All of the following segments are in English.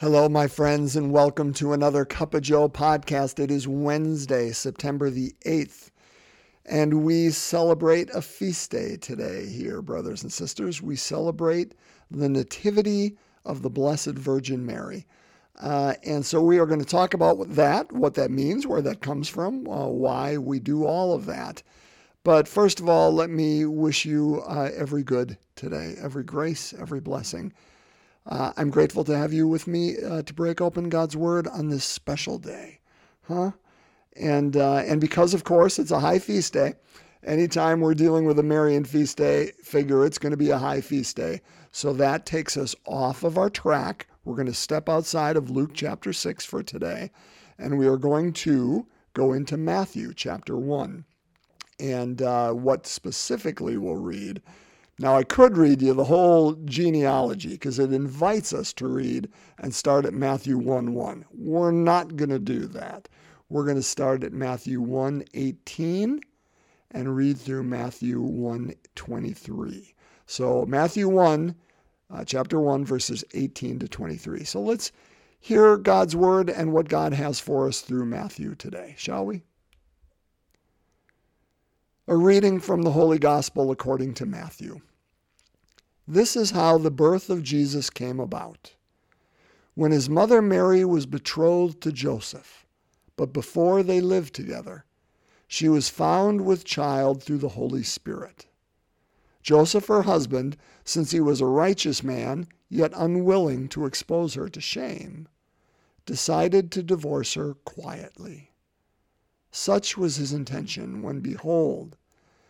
Hello, my friends, and welcome to another Cup of Joe podcast. It is Wednesday, September the 8th, and we celebrate a feast day today here, brothers and sisters. We celebrate the Nativity of the Blessed Virgin Mary. Uh, and so we are going to talk about that, what that means, where that comes from, uh, why we do all of that. But first of all, let me wish you uh, every good today, every grace, every blessing. Uh, I'm grateful to have you with me uh, to break open God's Word on this special day, huh? And uh, and because of course it's a high feast day. Anytime we're dealing with a Marian feast day, figure it's going to be a high feast day. So that takes us off of our track. We're going to step outside of Luke chapter 6 for today, and we are going to go into Matthew chapter 1. And uh, what specifically we'll read. Now, I could read you the whole genealogy because it invites us to read and start at Matthew 1 1. We're not going to do that. We're going to start at Matthew 1 18 and read through Matthew 1 23. So, Matthew 1, uh, chapter 1, verses 18 to 23. So, let's hear God's word and what God has for us through Matthew today, shall we? A reading from the Holy Gospel according to Matthew. This is how the birth of Jesus came about. When his mother Mary was betrothed to Joseph, but before they lived together, she was found with child through the Holy Spirit. Joseph, her husband, since he was a righteous man, yet unwilling to expose her to shame, decided to divorce her quietly. Such was his intention when, behold,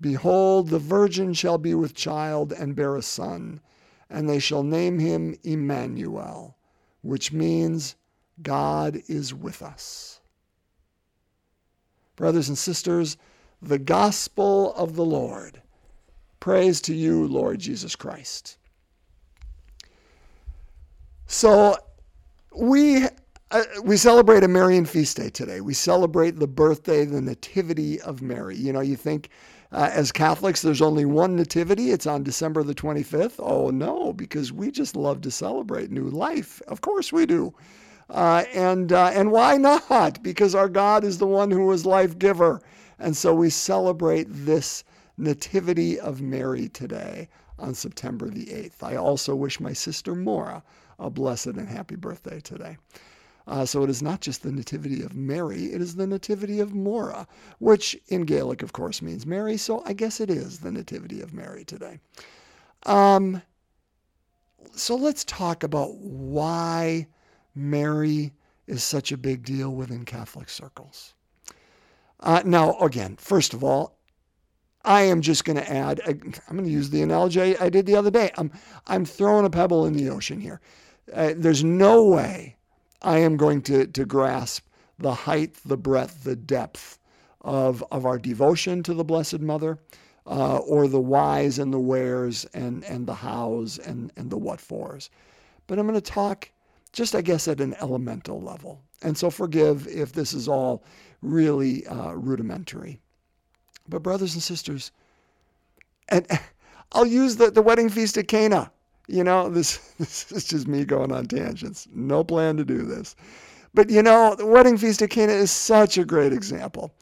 Behold, the virgin shall be with child and bear a son, and they shall name him Emmanuel, which means God is with us. Brothers and sisters, the gospel of the Lord. Praise to you, Lord Jesus Christ. So we uh, we celebrate a Marian feast day today. We celebrate the birthday, the nativity of Mary. You know, you think uh, as Catholics there's only one nativity. It's on December the 25th. Oh no, because we just love to celebrate new life. Of course we do. Uh, and uh, and why not? Because our God is the one who is life giver, and so we celebrate this Nativity of Mary today on September the 8th. I also wish my sister Maura a blessed and happy birthday today. Uh, so it is not just the Nativity of Mary, it is the Nativity of Maura, which in Gaelic, of course, means Mary. So I guess it is the Nativity of Mary today. Um, so let's talk about why Mary is such a big deal within Catholic circles. Uh, now, again, first of all, I am just going to add, I'm going to use the analogy I did the other day. I'm, I'm throwing a pebble in the ocean here. Uh, there's no way I am going to, to grasp the height, the breadth, the depth of, of our devotion to the Blessed Mother, uh, or the whys and the wheres and, and the hows and, and the what fors. But I'm going to talk just, I guess, at an elemental level. And so forgive if this is all really uh, rudimentary. But, brothers and sisters, and I'll use the, the wedding feast at Cana. You know, this, this is just me going on tangents. No plan to do this. But, you know, the wedding feast at Cana is such a great example.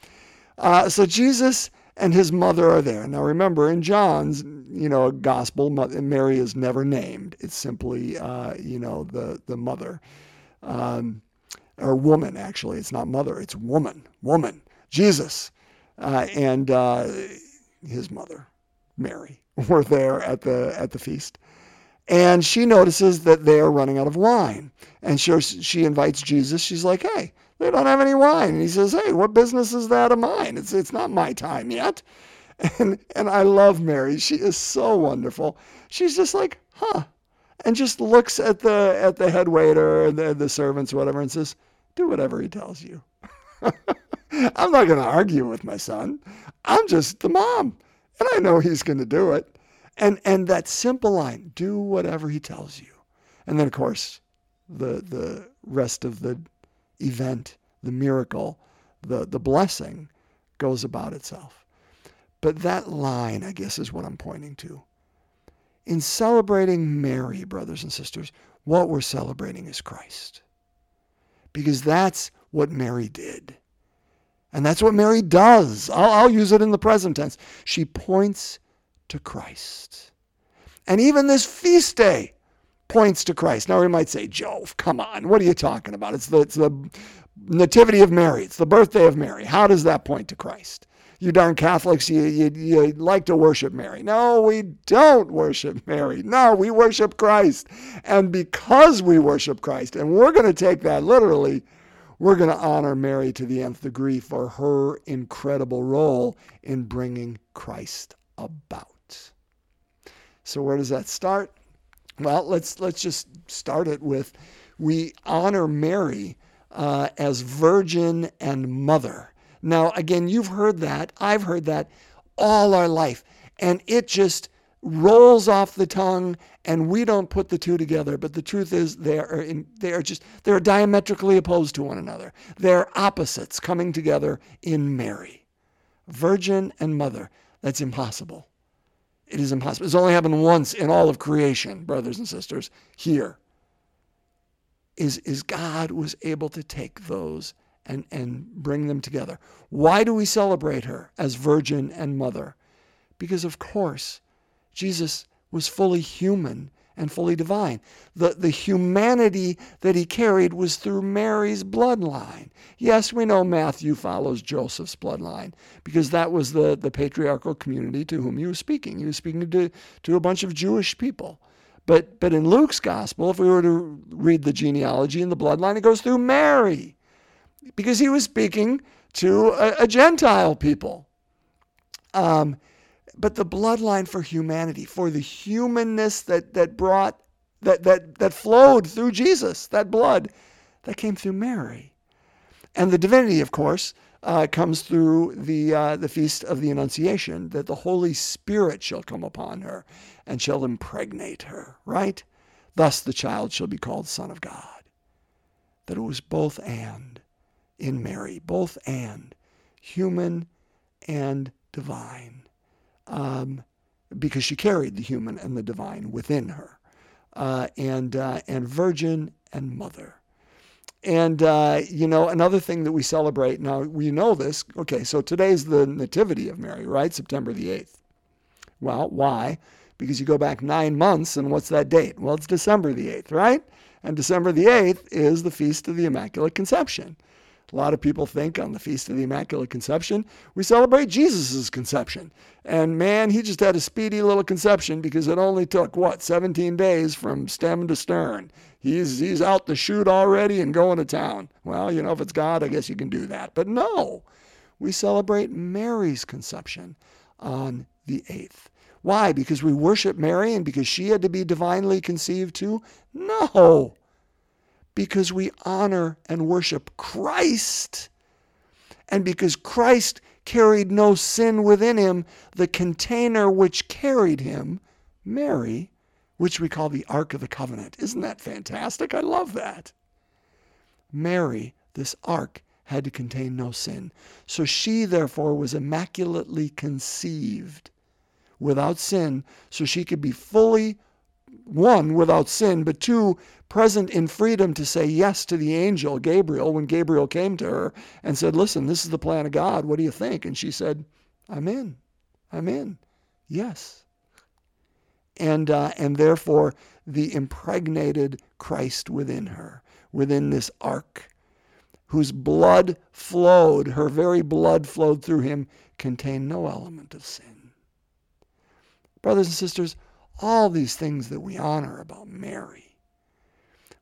Uh, so, Jesus and his mother are there. Now, remember, in John's, you know, gospel, Mary is never named. It's simply, uh, you know, the, the mother. Um, or woman, actually. It's not mother, it's woman. Woman. Jesus uh, and uh, his mother, Mary, were there at the at the feast. And she notices that they are running out of wine. And she, she invites Jesus. She's like, hey, they don't have any wine. And he says, hey, what business is that of mine? It's, it's not my time yet. And, and I love Mary. She is so wonderful. She's just like, huh. and just looks at the at the head waiter and the, the servants, whatever, and says, "Do whatever he tells you." I'm not going to argue with my son. I'm just the mom, and I know he's going to do it. And and that simple line, "Do whatever he tells you," and then of course, the the rest of the event, the miracle, the the blessing, goes about itself. But that line, I guess, is what I'm pointing to. In celebrating Mary, brothers and sisters, what we're celebrating is Christ. Because that's what Mary did. And that's what Mary does. I'll, I'll, use it in the present tense. She points to Christ. And even this feast day points to Christ. Now we might say, Joe, come on, what are you talking about? It's the, it's the nativity of Mary, it's the birthday of Mary. How does that point to Christ? you darn Catholics, you, you, you like to worship Mary. No, we don't worship Mary. No, we worship Christ. And because we worship Christ, and we're going to take that literally, we're going to honor Mary to the nth degree for her incredible role in bringing Christ about. So where does that start? Well, let's let's just start it with we honor Mary uh, as virgin and mother. Now, again, you've heard that. I've heard that all our life. And it just rolls off the tongue and we don't put the two together. But the truth is they are, in, they are just, they're diametrically opposed to one another. They're opposites coming together in Mary. Virgin and mother. That's impossible. It is impossible. It's only happened once in all of creation, brothers and sisters, here. Is, is God was able to take those and, and bring them together. Why do we celebrate her as virgin and mother? Because, of course, Jesus was fully human and fully divine. The, the humanity that he carried was through Mary's bloodline. Yes, we know Matthew follows Joseph's bloodline because that was the, the patriarchal community to whom he was speaking. He was speaking to, to a bunch of Jewish people. But, but in Luke's gospel, if we were to read the genealogy and the bloodline, it goes through Mary because he was speaking to a, a Gentile people. Um, but the bloodline for humanity, for the humanness that, that brought, that, that, that flowed through Jesus, that blood, that came through Mary. And the divinity, of course, uh, comes through the, uh, the feast of the Annunciation, that the Holy Spirit shall come upon her and shall impregnate her, right? Thus the child shall be called Son of God. That it was both and in Mary, both and, human and divine, um, because she carried the human and the divine within her, uh, and uh, and virgin and mother. And uh, you know another thing that we celebrate now we know this. Okay, so today's the nativity of Mary, right? September the eighth. Well, why? Because you go back nine months, and what's that date? Well, it's December the eighth, right? And December the eighth is the feast of the Immaculate Conception. A lot of people think on the Feast of the Immaculate Conception, we celebrate Jesus' conception. And man, he just had a speedy little conception because it only took, what, 17 days from stem to stern. He's, he's out the chute already and going to town. Well, you know, if it's God, I guess you can do that. But no, we celebrate Mary's conception on the 8th. Why? Because we worship Mary and because she had to be divinely conceived too? No because we honor and worship Christ. And because Christ carried no sin within him, the container which carried him, Mary, which we call the Ark of the Covenant. Isn't that fantastic? I love that. Mary, this ark, had to contain no sin. So she, therefore, was immaculately conceived without sin, so she could be fully one, without sin, but two, present in freedom to say yes to the angel, Gabriel, when Gabriel came to her and said, Listen, this is the plan of God. What do you think? And she said, I'm in. I'm in. Yes. And, uh, and therefore, the impregnated Christ within her, within this ark, whose blood flowed, her very blood flowed through him, contained no element of sin. Brothers and sisters, all these things that we honor about Mary.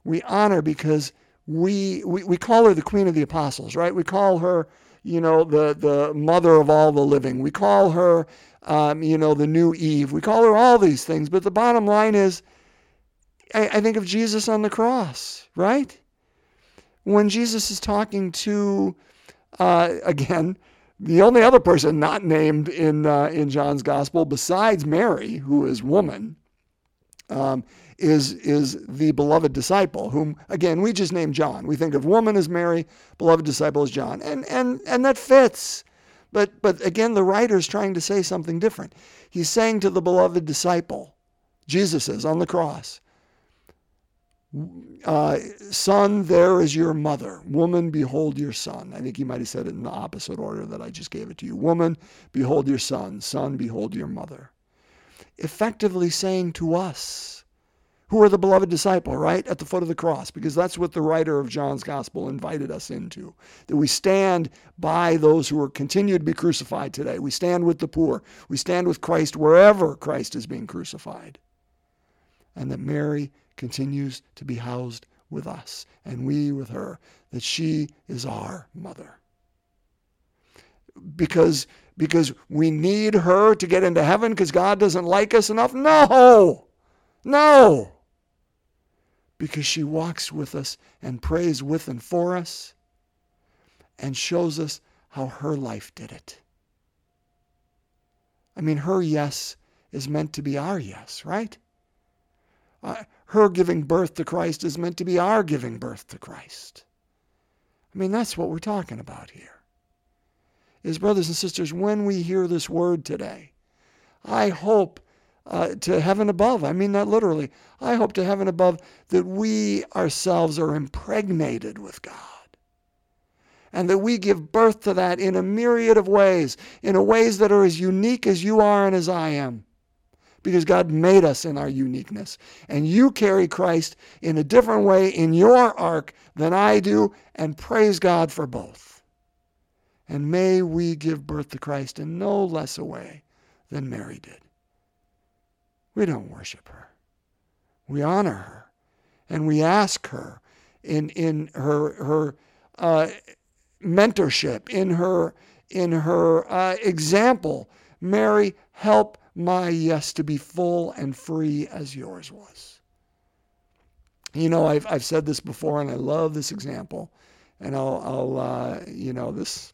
We honor because we, we, we call her the Queen of the Apostles, right? We call her, you know, the, the mother of all the living. We call her, um, you know, the new Eve. We call her all these things. But the bottom line is, I, I think of Jesus on the cross, right? When Jesus is talking to, uh, again, the only other person not named in uh, in John's gospel besides Mary, who is woman, um, is is the beloved disciple, whom again we just name John. We think of woman as Mary, beloved disciple as John, and and and that fits. But but again, the writer is trying to say something different. He's saying to the beloved disciple, Jesus is on the cross. Uh, son, there is your mother. Woman, behold your son. I think he might have said it in the opposite order that I just gave it to you. Woman, behold your son. Son, behold your mother. Effectively saying to us, who are the beloved disciple, right? At the foot of the cross, because that's what the writer of John's gospel invited us into. That we stand by those who are continued to be crucified today. We stand with the poor. We stand with Christ wherever Christ is being crucified. And that Mary continues to be housed with us, and we with her, that she is our mother. Because, because we need her to get into heaven because God doesn't like us enough? No! No! Because she walks with us and prays with and for us and shows us how her life did it. I mean, her yes is meant to be our yes, right? Uh, her giving birth to Christ is meant to be our giving birth to Christ. I mean, that's what we're talking about here. Is, brothers and sisters, when we hear this word today, I hope uh, to heaven above. I mean that literally. I hope to heaven above that we ourselves are impregnated with God. And that we give birth to that in a myriad of ways, in ways that are as unique as you are and as I am because God made us in our uniqueness. And you carry Christ in a different way in your ark than I do, and praise God for both. And may we give birth to Christ in no less a way than Mary did. We don't worship her. We honor her. And we ask her in, in her, her uh, mentorship, in her, in her uh, example, Mary, help my yes to be full and free as yours was. You know, I've, I've said this before, and I love this example. And I'll, I'll uh, you know, this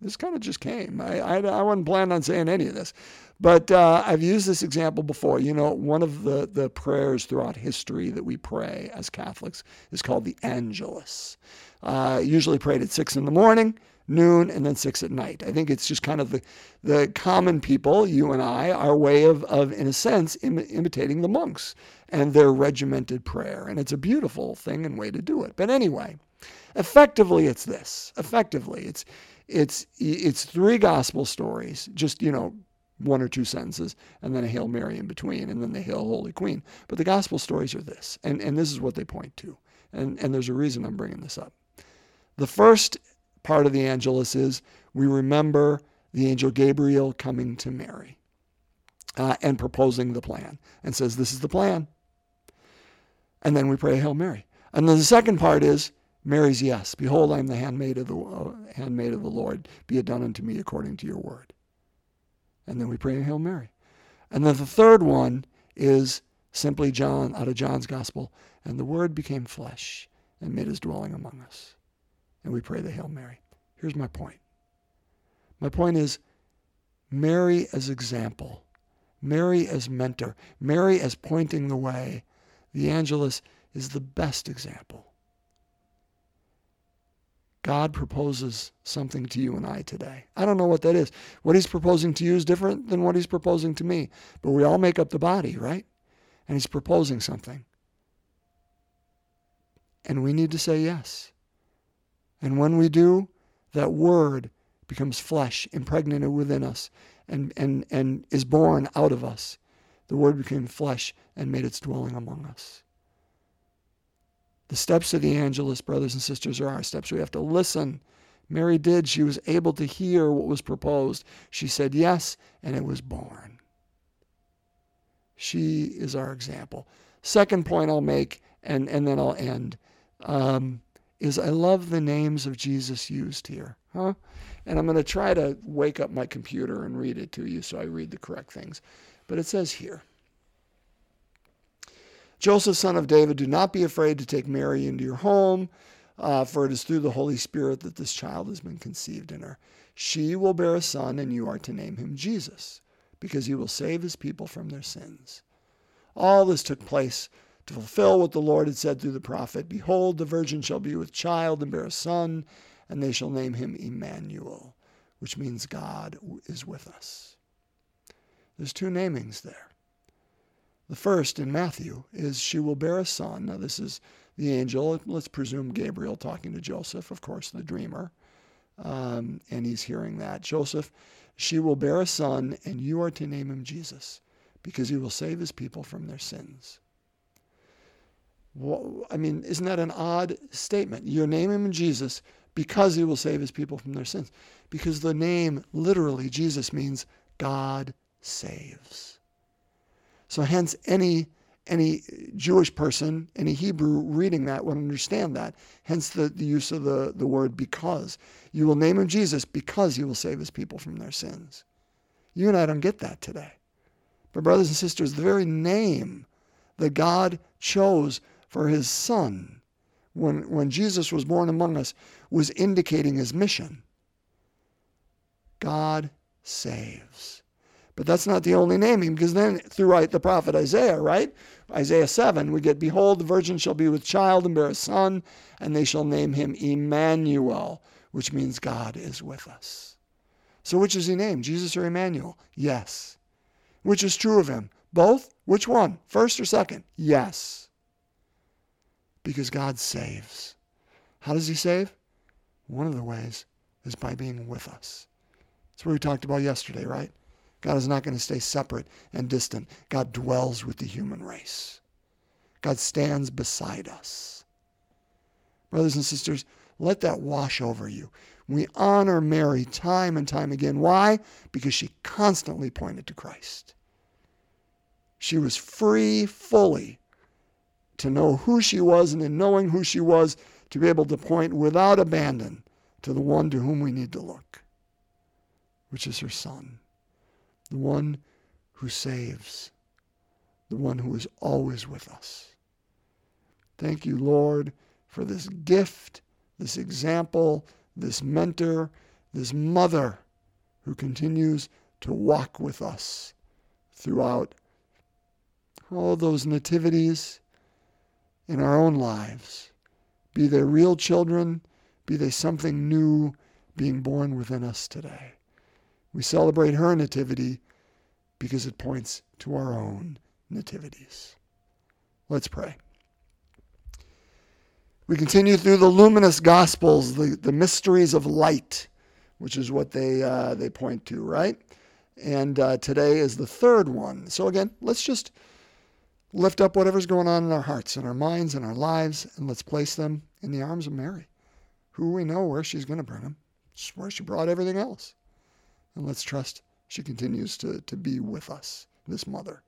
this kind of just came. I, I, I wasn't planning on saying any of this. But uh, I've used this example before. You know, one of the, the prayers throughout history that we pray as Catholics is called the Angelus. Uh, usually prayed at 6 in the morning noon, and then six at night. I think it's just kind of the, the common people, you and I, our way of, of in a sense, Im- imitating the monks and their regimented prayer. And it's a beautiful thing and way to do it. But anyway, effectively, it's this. Effectively, it's it's it's three gospel stories, just you know, one or two sentences, and then a Hail Mary in between, and then the Hail Holy Queen. But the gospel stories are this, and, and this is what they point to. And, and there's a reason I'm bringing this up. The first part of the Angelus is we remember the angel Gabriel coming to Mary uh, and proposing the plan and says, This is the plan. And then we pray Hail Mary. And then the second part is Mary's yes. Behold, I am the handmaid of the uh, handmaid of the Lord. Be it done unto me according to your word. And then we pray Hail Mary. And then the third one is simply John out of John's gospel. And the word became flesh and made his dwelling among us and we pray the Hail Mary. Here's my point. My point is Mary as example, Mary as mentor, Mary as pointing the way. The Angelus is the best example. God proposes something to you and I today. I don't know what that is. What he's proposing to you is different than what he's proposing to me. But we all make up the body, right? And he's proposing something. And we need to say yes. And when we do, that word becomes flesh, impregnated within us, and, and, and is born out of us. The word became flesh and made its dwelling among us. The steps of the Angelus, brothers and sisters, are our steps. We have to listen. Mary did. She was able to hear what was proposed. She said yes, and it was born. She is our example. Second point I'll make, and, and then I'll end. Um, is I love the names of Jesus used here. Huh? And I'm going to try to wake up my computer and read it to you so I read the correct things. But it says here Joseph, son of David, do not be afraid to take Mary into your home, uh, for it is through the Holy Spirit that this child has been conceived in her. She will bear a son, and you are to name him Jesus, because he will save his people from their sins. All this took place to fulfill what the Lord had said through the prophet Behold, the virgin shall be with child and bear a son, and they shall name him Emmanuel, which means God is with us. There's two namings there. The first in Matthew is she will bear a son. Now, this is the angel, let's presume Gabriel talking to Joseph, of course, the dreamer. Um, and he's hearing that. Joseph, she will bear a son, and you are to name him Jesus, because he will save his people from their sins. I mean, isn't that an odd statement? You name him Jesus because he will save his people from their sins. Because the name, literally, Jesus means God saves. So hence any any Jewish person, any Hebrew reading that would understand that. Hence the, the use of the, the word because. You will name him Jesus because he will save his people from their sins. You and I don't get that today. But, brothers and sisters, the very name that God chose for his son when, when Jesus was born among us was indicating his mission. God saves. But that's not the only naming, because then through the prophet Isaiah, right? Isaiah 7, we get, Behold, the virgin shall be with child and bear a son, and they shall name him Emmanuel, which means God is with us. So which is he named, Jesus or Emmanuel? Yes. Which is true of him? Both? Which one? First or second? Yes. Because God saves. How does he save? One of the ways is by being with us. That's what we talked about yesterday, right? God is not going to stay separate and distant. God dwells with the human race. God stands beside us. Brothers and sisters, let that wash over you. We honor Mary time and time again. Why? Because she constantly pointed to Christ. She was free fully to know who she was, and in knowing who she was, to be able to point without abandon to the one to whom we need to look, which is her son the one who saves, the one who is always with us. Thank you, Lord, for this gift, this example, this mentor, this mother who continues to walk with us throughout all those nativities in our own lives. Be they real children, be they something new being born within us today. We celebrate her nativity because it points to our own nativities. Let's pray. We continue through the luminous gospels, the, the mysteries of light, which is what they, uh, they point to, right? And uh, today is the third one. So, again, let's just lift up whatever's going on in our hearts and our minds and our lives, and let's place them in the arms of Mary, who we know where she's going to bring them. Where she brought everything else. And let's trust she continues to, to be with us, this mother.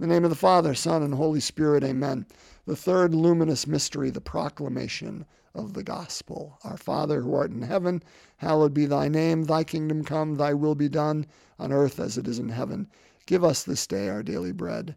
In the name of the Father, Son, and Holy Spirit, amen. The third luminous mystery, the proclamation of the gospel. Our Father who art in heaven, hallowed be thy name. Thy kingdom come, thy will be done, on earth as it is in heaven. Give us this day our daily bread,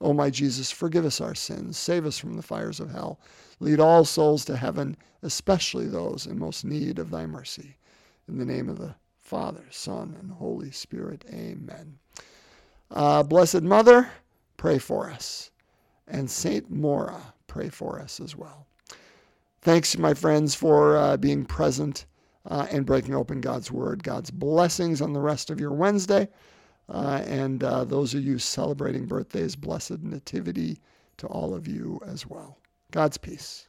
O my Jesus, forgive us our sins, save us from the fires of hell, lead all souls to heaven, especially those in most need of thy mercy. In the name of the Father, Son, and Holy Spirit. Amen. Uh, Blessed Mother, pray for us. And Saint Maura, pray for us as well. Thanks, my friends, for uh, being present uh, and breaking open God's Word. God's blessings on the rest of your Wednesday. Uh, and uh, those of you celebrating birthdays, blessed nativity to all of you as well. God's peace.